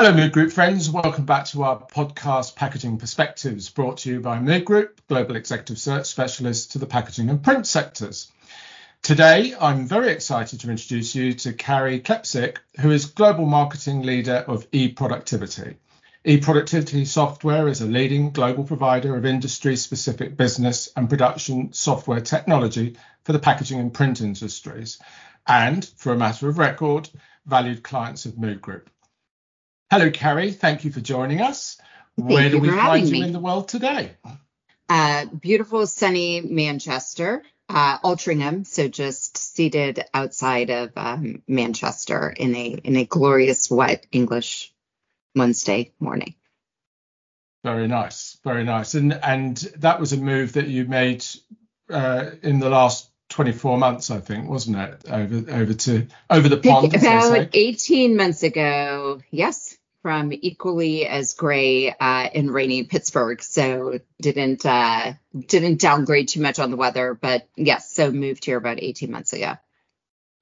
Hello, Mood Group friends. Welcome back to our podcast, Packaging Perspectives, brought to you by Mood Group, global executive search specialist to the packaging and print sectors. Today, I'm very excited to introduce you to Carrie Klepzig, who is Global Marketing Leader of eProductivity. eProductivity software is a leading global provider of industry specific business and production software technology for the packaging and print industries, and, for a matter of record, valued clients of Mood Group. Hello, Carrie. Thank you for joining us. Thank Where do we find you me. in the world today? Uh, beautiful, sunny Manchester, uh, Altrincham, so just seated outside of um, Manchester in a in a glorious wet English Wednesday morning. Very nice, very nice. And and that was a move that you made uh, in the last 24 months, I think, wasn't it? Over over to over the pond, About 18 months ago, yes, from equally as gray uh, and rainy Pittsburgh, so didn't uh, didn't downgrade too much on the weather, but yes, so moved here about 18 months ago.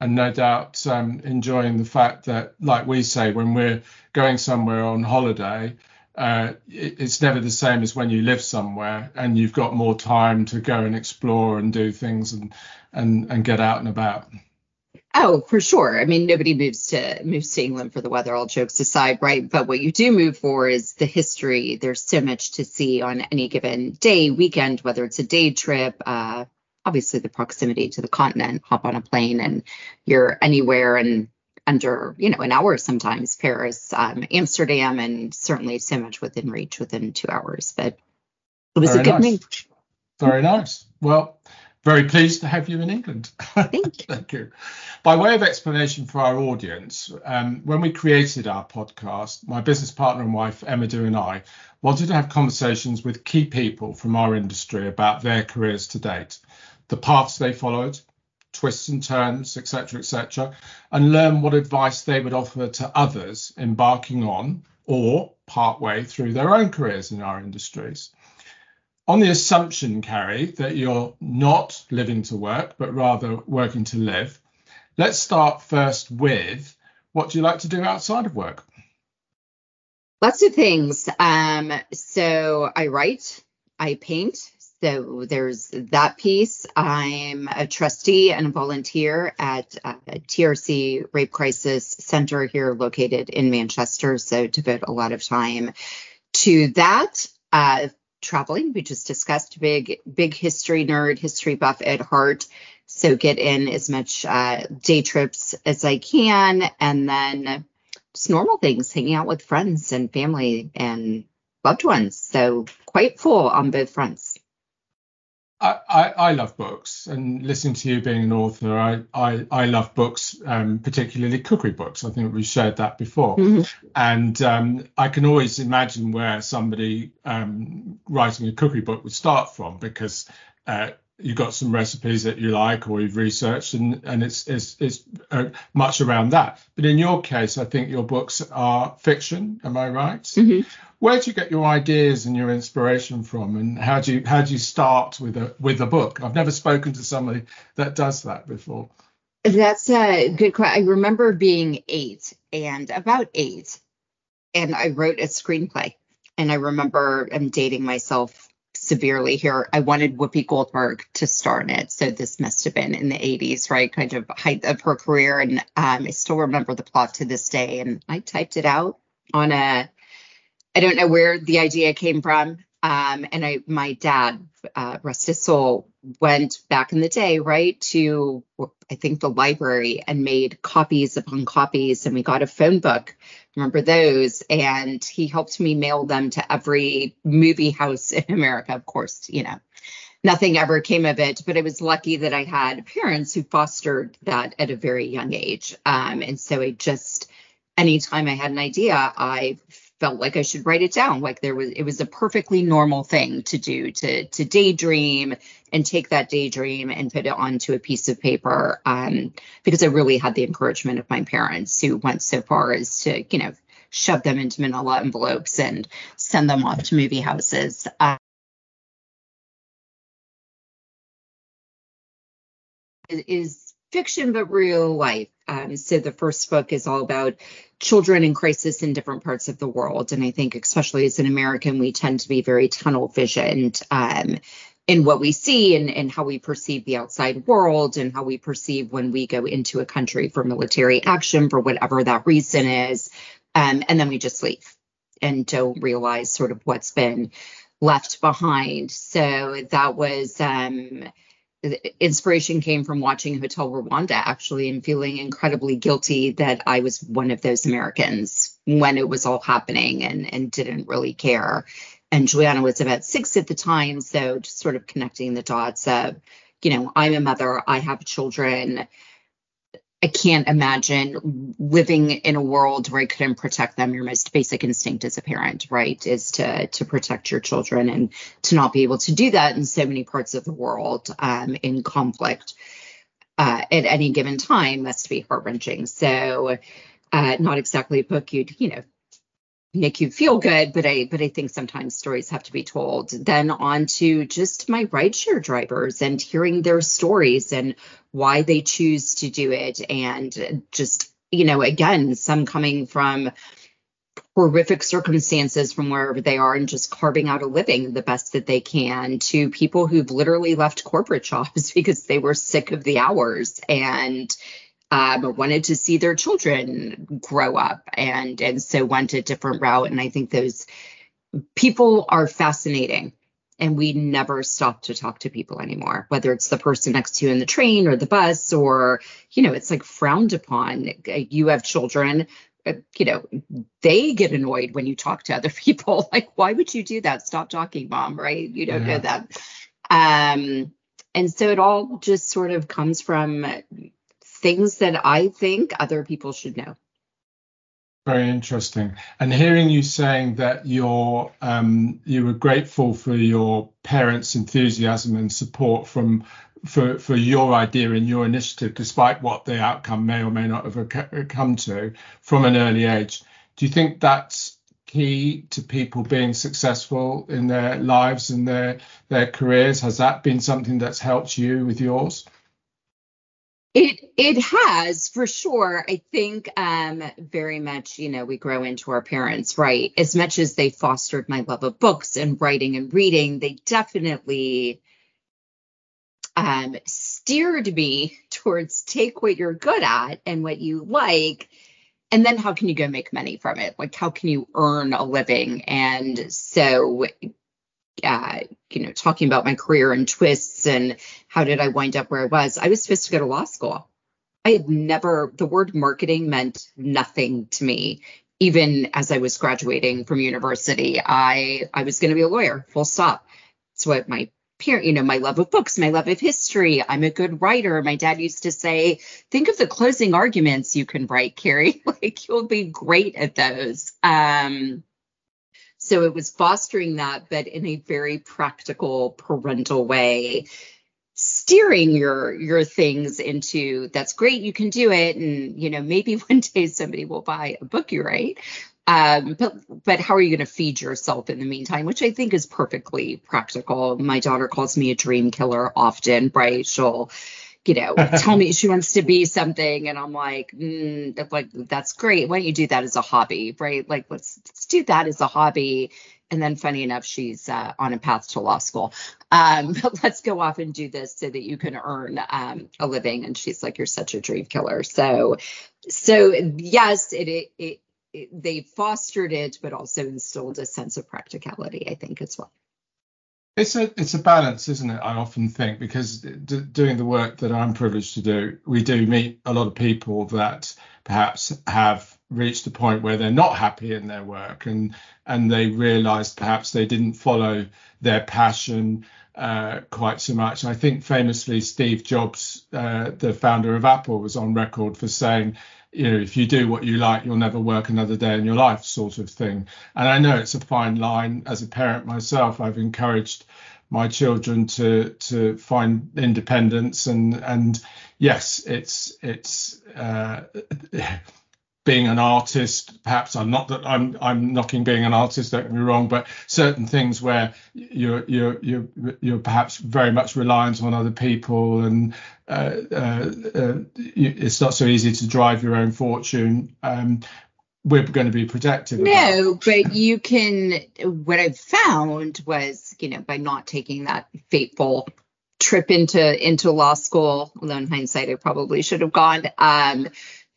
and no doubt um, enjoying the fact that, like we say, when we're going somewhere on holiday, uh, it, it's never the same as when you live somewhere and you've got more time to go and explore and do things and and and get out and about. Oh, for sure. I mean, nobody moves to moves to England for the weather, all jokes aside, right? But what you do move for is the history. There's so much to see on any given day, weekend, whether it's a day trip, uh, obviously the proximity to the continent, hop on a plane and you're anywhere and under, you know, an hour sometimes, Paris, um, Amsterdam, and certainly so much within reach within two hours. But it was Very a good nice. move. Very nice. Well, very pleased to have you in England. Thank you. Thank you. By way of explanation for our audience, um, when we created our podcast, my business partner and wife, Emma Doo, and I, wanted to have conversations with key people from our industry about their careers to date, the paths they followed, twists and turns, etc., etc., and learn what advice they would offer to others embarking on or partway through their own careers in our industries on the assumption, Carrie, that you're not living to work, but rather working to live, let's start first with what do you like to do outside of work? Lots of things. Um, so I write, I paint. So there's that piece. I'm a trustee and a volunteer at uh, TRC Rape Crisis Center here located in Manchester. So devote a lot of time to that. Uh, traveling, we just discussed big, big history nerd, history buff at heart. So get in as much uh, day trips as I can, and then just normal things, hanging out with friends and family and loved ones. So quite full on both fronts. I, I, I love books, and listening to you being an author, I, I, I love books, um, particularly cookery books. I think we've shared that before. Mhm. And um, I can always imagine where somebody um, writing a cookery book would start from because uh, you've got some recipes that you like or you've researched, and, and it's, it's, it's uh, much around that. But in your case, I think your books are fiction. Am I right? Mhm. Where do you get your ideas and your inspiration from, and how do you how do you start with a with a book? I've never spoken to somebody that does that before. That's a good question. I remember being eight and about eight, and I wrote a screenplay. And I remember I'm dating myself severely here. I wanted Whoopi Goldberg to star in it. So this must have been in the 80s, right? Kind of height of her career. And um, I still remember the plot to this day. And I typed it out on a, I don't know where the idea came from. Um, and I, my dad, uh, rest his soul, went back in the day, right, to I think the library and made copies upon copies, and we got a phone book. Remember those? And he helped me mail them to every movie house in America. Of course, you know, nothing ever came of it, but I was lucky that I had parents who fostered that at a very young age. Um, and so I just, anytime I had an idea, I felt like I should write it down. Like there was, it was a perfectly normal thing to do to to daydream and take that daydream and put it onto a piece of paper. Um, because I really had the encouragement of my parents who went so far as to, you know, shove them into manila envelopes and send them off to movie houses. It is fiction, but real life. Um, so the first book is all about children in crisis in different parts of the world. And I think, especially as an American, we tend to be very tunnel visioned um, in what we see and, and how we perceive the outside world and how we perceive when we go into a country for military action for whatever that reason is. Um, and then we just leave and don't realize sort of what's been left behind. So that was um, inspiration came from watching Hotel Rwanda actually and feeling incredibly guilty that I was one of those Americans when it was all happening and and didn't really care. And Juliana was about six at the time, so just sort of connecting the dots of, you know, I'm a mother, I have children, I can't imagine living in a world where I couldn't protect them. Your most basic instinct as a parent, right, is to to protect your children, and to not be able to do that in so many parts of the world um, in conflict uh, at any given time must be heart wrenching. So, uh, not exactly a book you'd you know make you feel good, but I but I think sometimes stories have to be told. Then on to just my rideshare drivers and hearing their stories and why they choose to do it and just you know again some coming from horrific circumstances from wherever they are and just carving out a living the best that they can to people who've literally left corporate jobs because they were sick of the hours and um, wanted to see their children grow up and and so went a different route. And I think those people are fascinating. And we never stop to talk to people anymore, whether it's the person next to you in the train or the bus, or, you know, it's like frowned upon. You have children, uh, you know, they get annoyed when you talk to other people. Like, why would you do that? Stop talking, mom, right? You don't yeah. know that. Um, and so it all just sort of comes from things that I think other people should know. Very interesting. And hearing you saying that you're um, you were grateful for your parents' enthusiasm and support from for for your idea and your initiative, despite what the outcome may or may not have come to from an early age. Do you think that's key to people being successful in their lives and their their careers? Has that been something that's helped you with yours? It it has for sure. I think um very much, you know, we grow into our parents, right? As much as they fostered my love of books and writing and reading, they definitely um steered me towards take what you're good at and what you like and then how can you go make money from it? Like how can you earn a living? And so uh, you know, talking about my career and twists and how did I wind up where I was, I was supposed to go to law school. I had never, the word marketing meant nothing to me. Even as I was graduating from university, I I was going to be a lawyer. Full stop. It's what my parent, you know, my love of books, my love of history. I'm a good writer. My dad used to say, think of the closing arguments you can write, Carrie. like you'll be great at those. Um, so it was fostering that, but in a very practical parental way, steering your your things into that's great, you can do it, and you know maybe one day somebody will buy a book you write. Um, but but how are you going to feed yourself in the meantime? Which I think is perfectly practical. My daughter calls me a dream killer often, right? She'll you know, tell me she wants to be something, and I'm like, mm, like that's great. Why don't you do that as a hobby, right? Like let's let's do that as a hobby. And then, funny enough, she's uh, on a path to law school. Um, but let's go off and do this so that you can earn um, a living. And she's like, "You're such a dream killer." So, so yes, it, it, it, it they fostered it, but also instilled a sense of practicality, I think, as well. It's a it's a balance, isn't it? I often think because d- doing the work that I'm privileged to do, we do meet a lot of people that perhaps have reached a point where they're not happy in their work and and they realise perhaps they didn't follow their passion uh, quite so much. I think famously Steve Jobs, uh, the founder of Apple, was on record for saying you know, if you do what you like, you'll never work another day in your life, sort of thing. And I know it's a fine line. As a parent myself, I've encouraged my children to to find independence and and yes, it's it's uh, being an artist. Perhaps I'm not that I'm I'm knocking being an artist. Don't get me wrong, but certain things where you're you're you're you're perhaps very much reliant on other people, and uh, uh, uh, it's not so easy to drive your own fortune. Um, we're going to be protected. No, but you can. What I've found was, you know, by not taking that fateful trip into into law school, although in hindsight I probably should have gone. Um,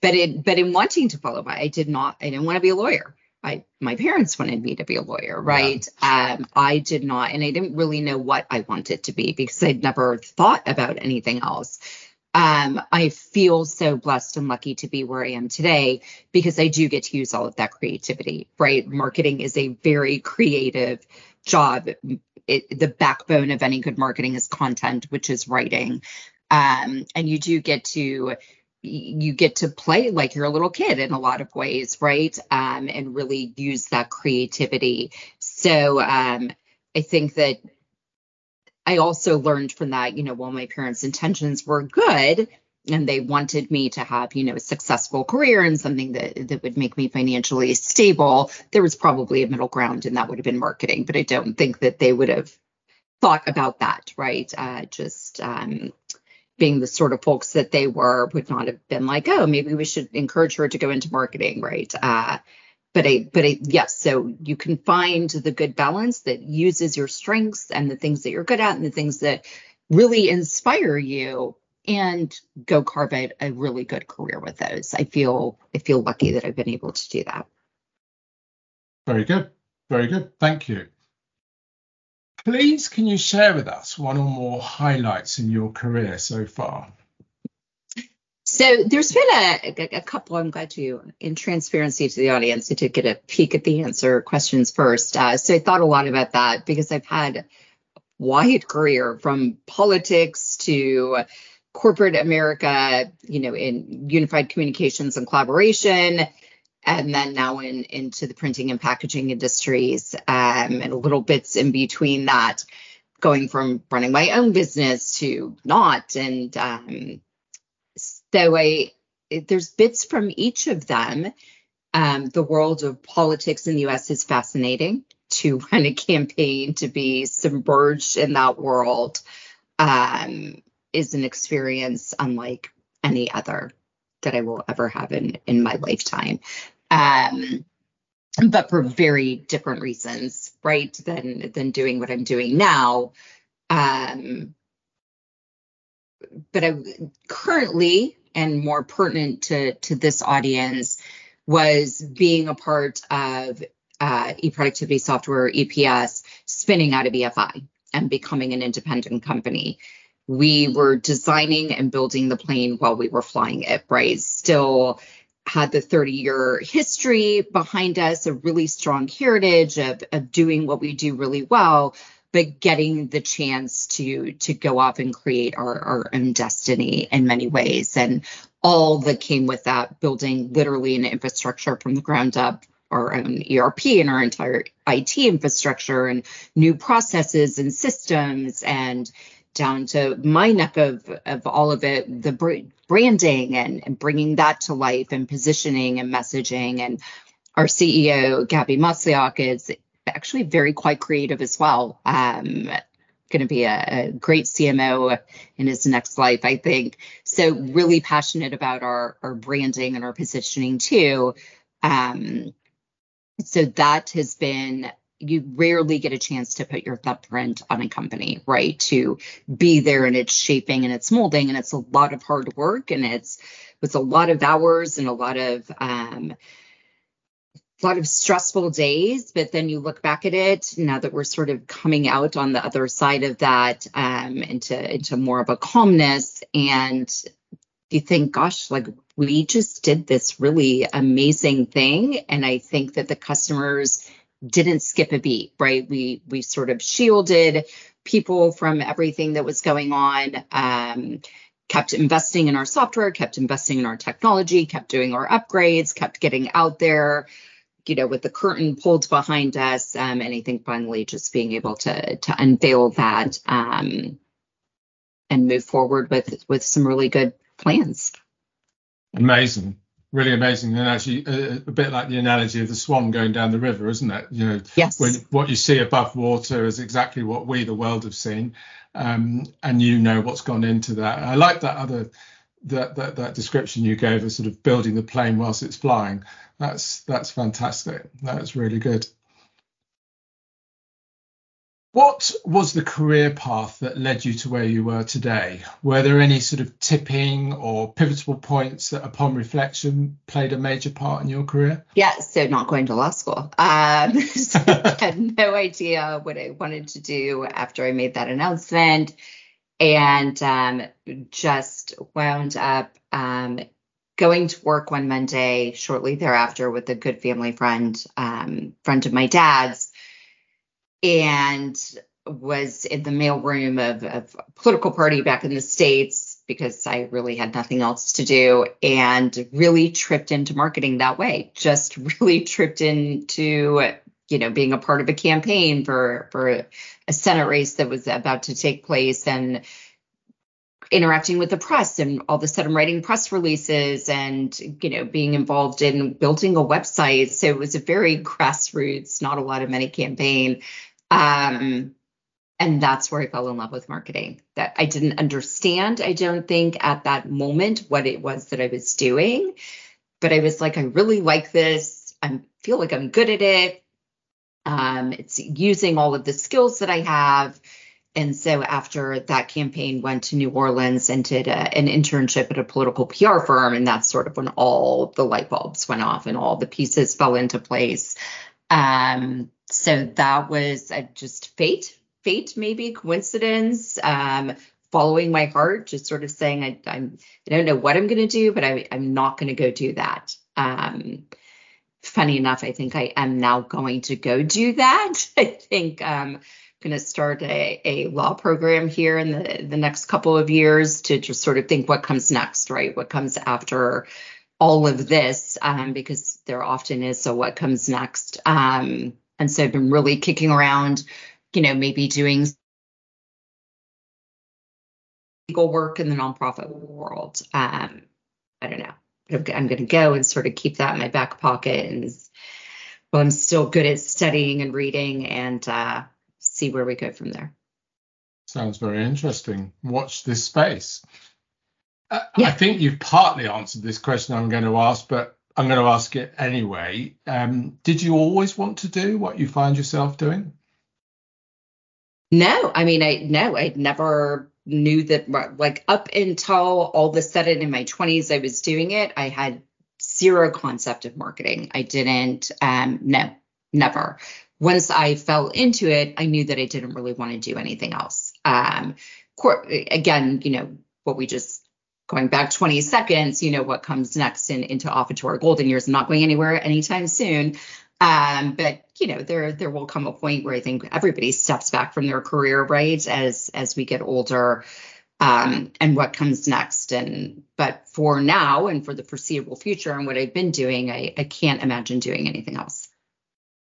but in but in wanting to follow by, I did not. I didn't want to be a lawyer. I my parents wanted me to be a lawyer, right? Yeah. Um, I did not, and I didn't really know what I wanted to be because I'd never thought about anything else. Um, I feel so blessed and lucky to be where I am today because I do get to use all of that creativity, right? Marketing is a very creative job. It, the backbone of any good marketing is content, which is writing. Um, and you do get to you get to play like you're a little kid in a lot of ways, right? Um, and really use that creativity. So um, I think that I also learned from that, you know, while my parents' intentions were good and they wanted me to have, you know, a successful career and something that, that would make me financially stable, there was probably a middle ground and that would have been marketing. But I don't think that they would have thought about that, right? Uh, just um, being the sort of folks that they were would not have been like, oh, maybe we should encourage her to go into marketing, right? Uh, but I, but I, yes, so you can find the good balance that uses your strengths and the things that you're good at and the things that really inspire you and go carve out a really good career with those. I feel I feel lucky that I've been able to do that. Very good. Very good. Thank you. Please, can you share with us one or more highlights in your career so far? So there's been a, a, couple. I'm glad to in transparency to the audience, did get a peek at the answer questions first. Uh, so I thought a lot about that because I've had a wide career from politics to corporate America, you know, in unified communications and collaboration, and then now in into the printing and packaging industries um, and little bits in between that going from running my own business to not. And um, so i there's bits from each of them. Um, the world of politics in the us is fascinating to run a campaign to be submerged in that world um, is an experience unlike any other that I will ever have in in my lifetime. Um, but for very different reasons, right? Than than doing what I'm doing now. Um, but I currently and more pertinent to to this audience was being a part of uh, eProductivity Software EPS spinning out of EFI and becoming an independent company we were designing and building the plane while we were flying it, right? Still had the 30 year history behind us, a really strong heritage of, of doing what we do really well, but getting the chance to to go off and create our, our own destiny in many ways. And all that came with that, building literally an infrastructure from the ground up, our own ERP and our entire IT infrastructure and new processes and systems and down to my neck of, of all of it, the branding and, and bringing that to life and positioning and messaging. And our CEO, Gabby Matsliach, is actually very quite creative as well. Um, going to be a, a, great CMO in his next life, I think. So really passionate about our, our branding and our positioning too. Um, so that has been you rarely get a chance to put your thumbprint on a company, right? To be there and its shaping and its molding, and it's a lot of hard work, and it's it's a lot of hours and a lot of um, a lot of stressful days. But then you look back at it now that we're sort of coming out on the other side of that um, into into more of a calmness, and you think, gosh, like we just did this really amazing thing, and I think that the customers didn't skip a beat, right? We we sort of shielded people from everything that was going on. Um, kept investing in our software, kept investing in our technology, kept doing our upgrades, kept getting out there, you know, with the curtain pulled behind us. Um, and I think finally just being able to to unveil that um, and move forward with with some really good plans. Amazing. Really amazing. And actually, a, a, bit like the analogy of the swan going down the river, isn't it? You know, yes. when what you see above water is exactly what we, the world, have seen, um, and you know what's gone into that. I like that other that, that that description you gave of sort of building the plane whilst it's flying. That's that's fantastic. That's really good. What was the career path that led you to where you were today? Were there any sort of tipping or pivotal points that, upon reflection, played a major part in your career? Yeah, so not going to law school. Um, so I had no idea what I wanted to do after I made that announcement, and um, just wound up um, going to work one Monday shortly thereafter with a good family friend, um, friend of my dad's and was in the mailroom of, of a political party back in the States because I really had nothing else to do and really tripped into marketing that way. Just really tripped into, you know, being a part of a campaign for for a Senate race that was about to take place and interacting with the press and all of a sudden writing press releases and you know being involved in building a website so it was a very grassroots not a lot of money campaign um, and that's where I fell in love with marketing. That I didn't understand, I don't think, at that moment what it was that I was doing. But I was like, I really like this. I feel like I'm good at it. Um, it's using all of the skills that I have. And so after that campaign went to New Orleans and did a, an internship at a political PR firm, and that's sort of when all the light bulbs went off and all the pieces fell into place. Um, so that was just fate, fate maybe coincidence. Um, following my heart, just sort of saying I, I'm I don't know what I'm going to do, but I, I'm not going to go do that. Um, funny enough, I think I am now going to go do that. I think um, I'm going to start a, a law program here in the, the next couple of years to just sort of think what comes next, right? What comes after all of this, um, because there often is. So what comes next? Um, and so I've been really kicking around, you know, maybe doing legal work in the nonprofit world. Um, I don't know. I'm going to go and sort of keep that in my back pocket. And well, I'm still good at studying and reading and uh, see where we go from there. Sounds very interesting. Watch this space. Uh, yeah. I think you've partly answered this question I'm going to ask, but I'm going to ask it anyway. Um, did you always want to do what you find yourself doing? No, I mean, I no, I never knew that. Like up until all of a sudden in my 20s, I was doing it. I had zero concept of marketing. I didn't. Um, no, never. Once I fell into it, I knew that I didn't really want to do anything else. Um, again, you know what we just going back 20 seconds, you know, what comes next in, into Offertor Golden Years. Not going anywhere anytime soon. Um, but you know, there there will come a point where I think everybody steps back from their career, right? As as we get older. Um, and what comes next. And but for now and for the foreseeable future and what I've been doing, I, I can't imagine doing anything else.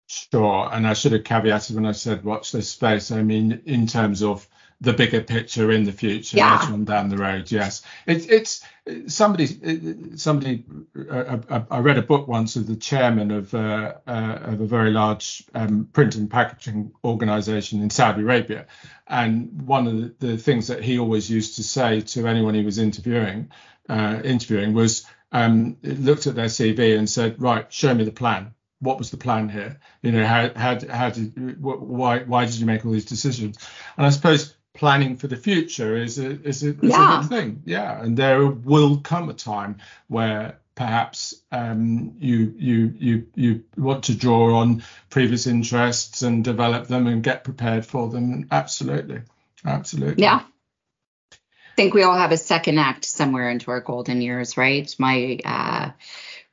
Sure. And I should have caveated when I said watch this space. I mean, in terms of the bigger picture in the future yeah. later on down the road. Yes, it, it's somebody. Somebody. Uh, uh, I read a book once of the chairman of uh, uh, of a very large um, print and packaging organization in Saudi Arabia, and one of the, the, things that he always used to say to anyone he was interviewing uh, interviewing was um, looked at their CV and said, right, show me the plan what was the plan here? You know, how how how did why why did you make all these decisions? And I suppose planning for the future is a is a, is yeah. a good thing. Yeah, and there will come a time where perhaps um, you you you you want to draw on previous interests and develop them and get prepared for them. Absolutely, absolutely. Yeah. I think we all have a second act somewhere into our golden years, right? My uh,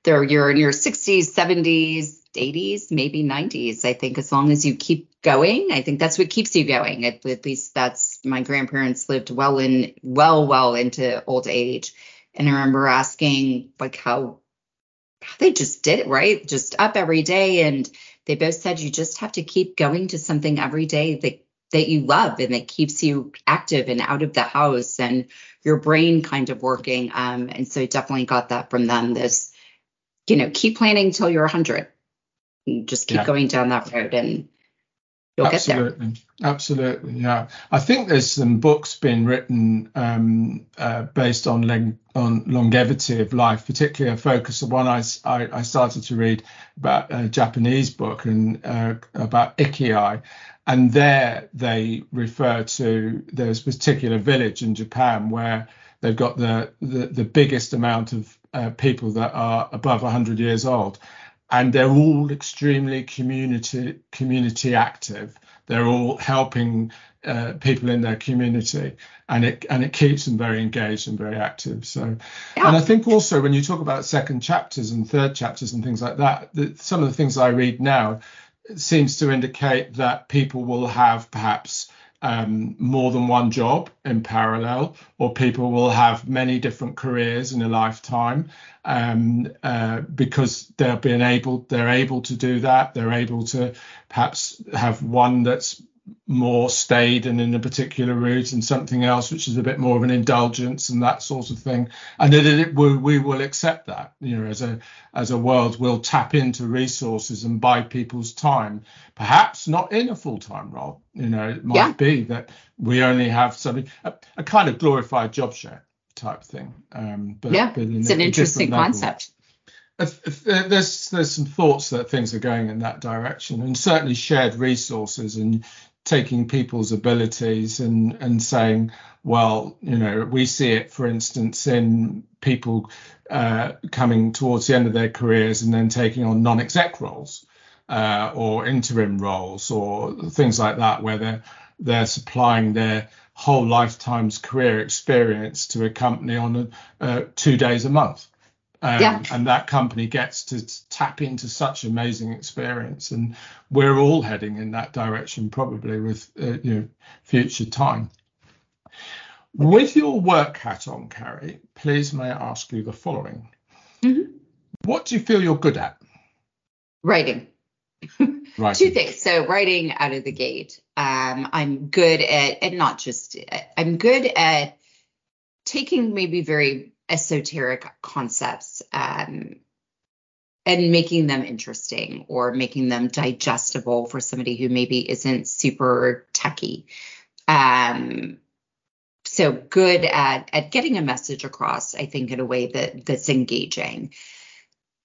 there you're in your 60s, 70s, 80s, maybe 90s. I think as long as you keep going, I think that's what keeps you going. At, at least that's my grandparents lived well in well well into old age, and I remember asking like how, how they just did it right, just up every day, and they both said you just have to keep going to something every day that that you love and that keeps you active and out of the house and your brain kind of working. Um, and so I definitely got that from them. This you know, keep planning till you're 100. You just keep yeah. going down that road and you'll absolutely. get there. Absolutely, yeah. I think there's some books being written um, uh, based on leg- on longevity of life, particularly a focus of one I, I, I started to read about a Japanese book and uh, about ikigai, and there they refer to there's a particular village in Japan where they've got the the, the biggest amount of uh, people that are above 100 years old and they're all extremely community community active. They're all helping uh, people in their community, and it and it keeps them very engaged and very active. So, yeah. and I think also when you talk about second chapters and third chapters and things like that, that some of the things I read now seems to indicate that people will have perhaps um, more than one job in parallel, or people will have many different careers in a lifetime um, uh, because they're being able they're able to do that. They're able to perhaps have one that's more stayed and in a particular route and something else which is a bit more of an indulgence and that sort of thing. And that it, we, we will accept that you know as a as a world we'll tap into resources and buy people's time. Perhaps not in a full-time role you know it might yeah. be that we only have something a, a, kind of glorified job share type thing um but yeah but it's an interesting concept. There's there's some thoughts that things are going in that direction and certainly shared resources and taking people's abilities and and saying, well, you know, we see it, for instance, in people uh, coming towards the end of their careers and then taking on non-exec roles uh, or interim roles or things like that, where they're they're supplying their whole lifetime's career experience to a company on a, uh, two days a month. Um, yeah. And that company gets to tap into such amazing experience, and we're all heading in that direction probably with uh, you know future time. With your work hat on, Carrie, please may I ask you the following: mm-hmm. What do you feel you're good at? Writing. Two things. So writing out of the gate. Um, I'm good at, and not just, I'm good at taking maybe very esoteric concepts um, and making them interesting or making them digestible for somebody who maybe isn't super techy. Um, so good at at getting a message across, I think, in a way that that's engaging.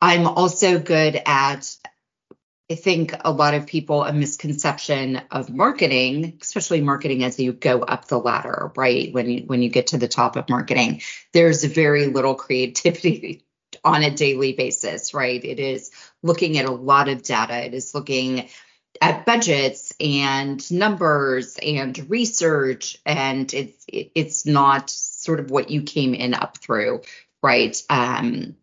I'm also good at I think a lot of people a misconception of marketing, especially marketing as you go up the ladder, right? When you when you get to the top of marketing, there's very little creativity on a daily basis, right? It is looking at a lot of data. It is looking at budgets and numbers and research, and it's it's not sort of what you came in up through, right? Um,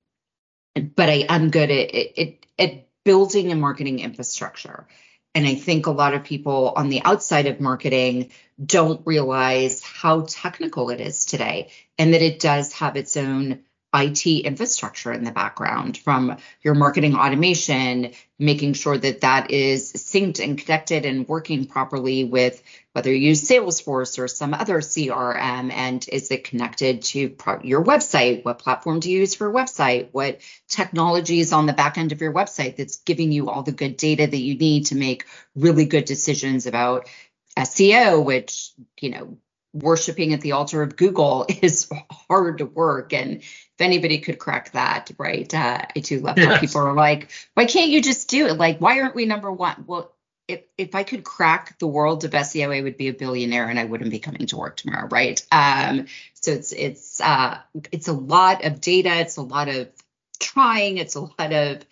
but I am good at it, at building a marketing infrastructure. And I think a lot of people on the outside of marketing don't realize how technical it is today and that it does have its own IT infrastructure in the background from your marketing automation, making sure that that is synced and connected and working properly with whether you use Salesforce or some other CRM. And is it connected to your website? What platform do you use for a website? What technology is on the back end of your website that's giving you all the good data that you need to make really good decisions about SEO, which, you know, worshiping at the altar of Google is hard to work. And if anybody could crack that, right? Uh, I do love yes. how people are like, why can't you just do it? Like, why aren't we number one? Well, if, if I could crack the world of SEO, I would be a billionaire and I wouldn't be coming to work tomorrow, right? Um, so it's it's uh, it's a lot of data, it's a lot of trying, it's a lot of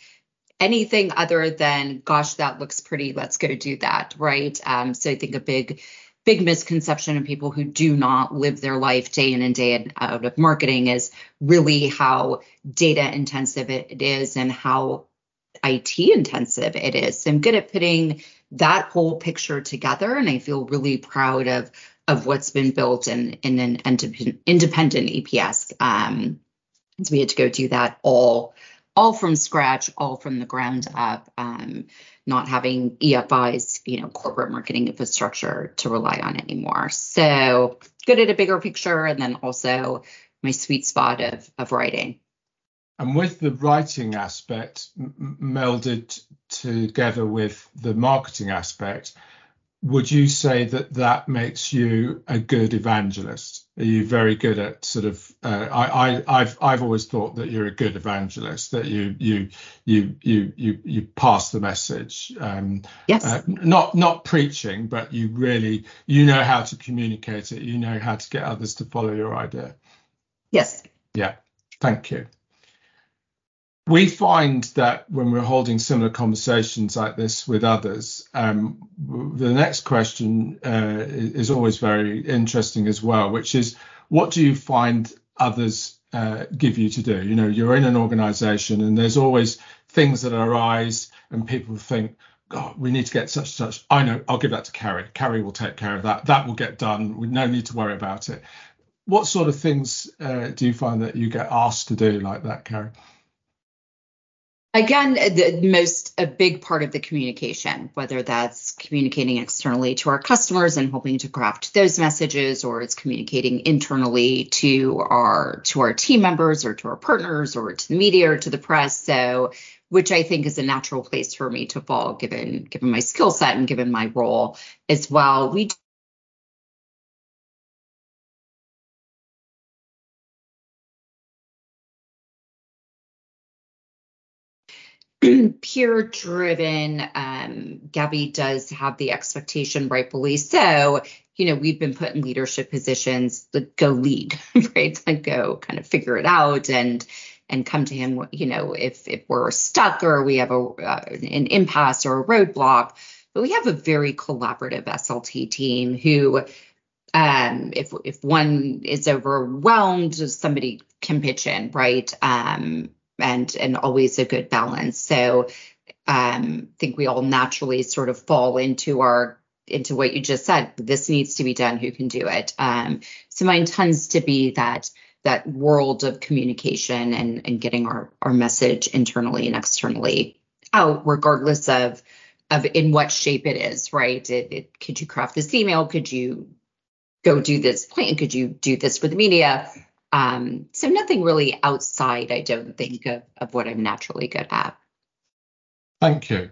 anything other than gosh, that looks pretty, let's go do that, right? Um, so I think a big big misconception of people who do not live their life day in and day out of marketing is really how data intensive it is and how IT intensive it is. So I'm good at putting that whole picture together, and I feel really proud of of what's been built in in an independent EPS. Um, so we had to go do that all all from scratch, all from the ground up. Um, not having EFI's, you know, corporate marketing infrastructure to rely on anymore. So good at a bigger picture and then also my sweet spot of of writing. and with the writing aspect m- melded together with the marketing aspect, would you say that that makes you a good evangelist? Are you very good at sort of? Uh, I, I, have I've always thought that you're a good evangelist. That you you you you you you pass the message. Um, yes. Uh, not not preaching, but you really you know how to communicate it. You know how to get others to follow your idea. Yes. Yeah. Thank you we find that when we're holding similar conversations like this with others, um, the next question uh, is always very interesting as well, which is what do you find others uh, give you to do? You know, you're in an organization and there's always things that arise and people think, God, we need to get such and such. I know, I'll give that to Carrie. Carrie will take care of that. That will get done. We no need to worry about it. What sort of things uh, do you find that you get asked to do like that, Carrie? Again, the most a big part of the communication, whether that's communicating externally to our customers and hoping to craft those messages, or it's communicating internally to our to our team members or to our partners or to the media or to the press. So which I think is a natural place for me to fall given given my skill set and given my role as well. We peer driven um, gabby does have the expectation rightfully so you know we've been put in leadership positions that go lead right like go kind of figure it out and and come to him you know if if we're stuck or we have a uh, an impasse or a roadblock but we have a very collaborative slt team who um, if if one is overwhelmed, somebody can pitch in, right? Um, and and always a good balance. So um, I think we all naturally sort of fall into our into what you just said. This needs to be done. Who can do it? Um, so mine tends to be that that world of communication and and getting our our message internally and externally out, regardless of of in what shape it is. Right? It, it, could you craft this email? Could you go do this plan? Could you do this for the media? Um, so nothing really outside, I don't think, of, of what I'm naturally good at. Thank you.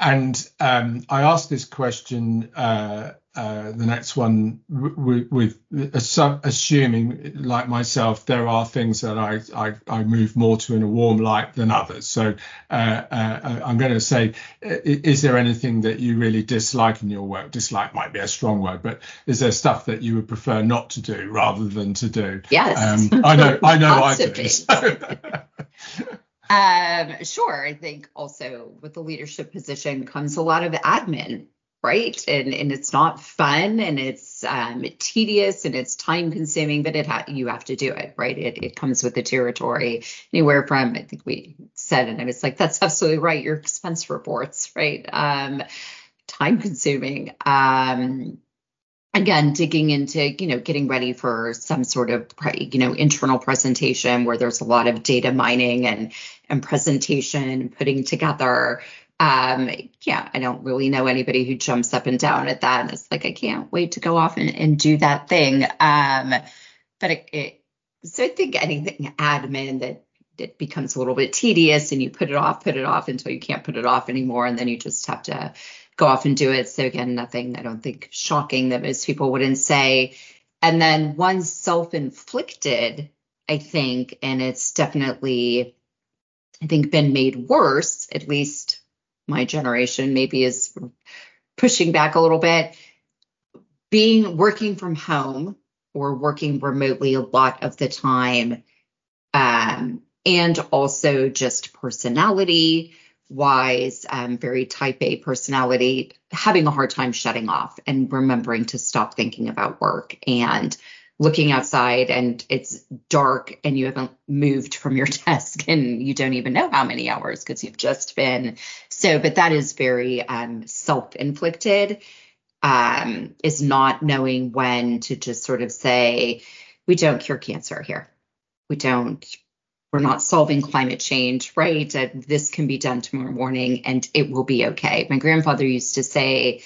And um, I asked this question uh, uh, the next one with, with assuming, like myself, there are things that I, I, I move more to in a warm light than others. So uh, uh, I'm going to say, is there anything that you really dislike in your work? Dislike might be a strong word, but is there stuff that you would prefer not to do rather than to do? Yes. Um, I know, I know, I do. So. um, sure. I think also with the leadership position comes a lot of admin right? And and it's not fun and it's um, tedious and it's time consuming but it ha- you have to do it right? It, it comes with the territory. Anywhere from i think we said and it's like that's absolutely right your expense reports right? Um, time consuming um, again digging into you know getting ready for some sort of you know internal presentation where there's a lot of data mining and and presentation putting together um, yeah, I don't really know anybody who jumps up and down at that. And it's like, I can't wait to go off and, and do that thing. Um, but it, it, so I think anything admin that it becomes a little bit tedious and you put it off, put it off until you can't put it off anymore. And then you just have to go off and do it. So again, nothing I don't think shocking that most people wouldn't say. And then one self-inflicted, I think, and it's definitely, I think, been made worse, at least my generation maybe is pushing back a little bit. Being working from home or working remotely a lot of the time, um, and also just personality wise, um, very type A personality, having a hard time shutting off and remembering to stop thinking about work and looking outside and it's dark and you haven't moved from your desk and you don't even know how many hours because you've just been. So but that is very um, self-inflicted um, is not knowing when to just sort of say we don't cure cancer here. We don't we're not solving climate change right uh, this can be done tomorrow morning and it will be okay my grandfather used to say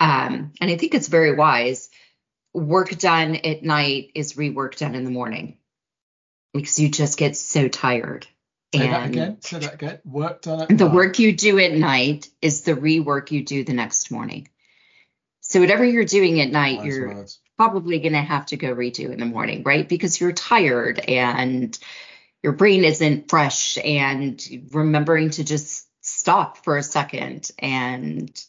um, and i think it's very wise work done at night is rework done in the morning because you just get so tired Say that again. Say that again. Work done at The night. work you do at night is the rework you do the next morning. So whatever you're doing at night, you're words. probably going to have to go redo in the morning, right? Because you're tired and your brain isn't fresh and remembering to just stop for a second and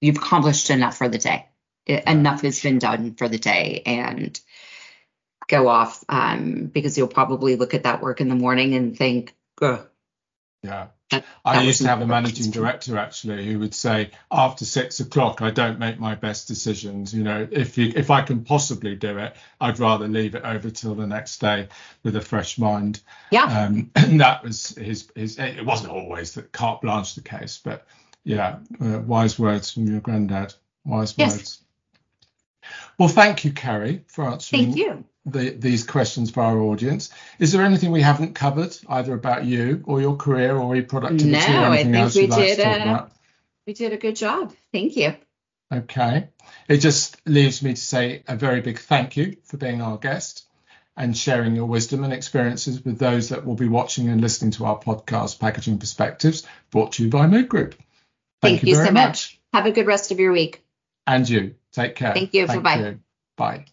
you've accomplished enough for the day. Enough has been done for the day and go off um, because you'll probably look at that work in the morning and think, Ugh, Yeah. that, I that used to have a managing director actually who would say, after six o'clock, I don't make my best decisions. You know, if you, if I can possibly do it, I'd rather leave it over till the next day with a fresh mind. Yeah. Um, and that was his, his, it wasn't always the carte blanche the case, but yeah, uh, wise words from your granddad. Wise Yes. words. Well, thank you, Carrie, for answering Thank you. The, these questions for our audience. Is there anything we haven't covered, either about you or your career or eProductivity No, or I anything think else we you'd like did, to talk uh, about? We did a good job. Thank you. Okay. It just leaves me to say a very big thank you for being our guest and sharing your wisdom and experiences with those that will be watching and listening to our podcast, Packaging Perspectives, brought to you by Mood Group. Thank, you, very so much. Have a good rest of your week. And you. Take care. Thank you. Bye-bye. Bye.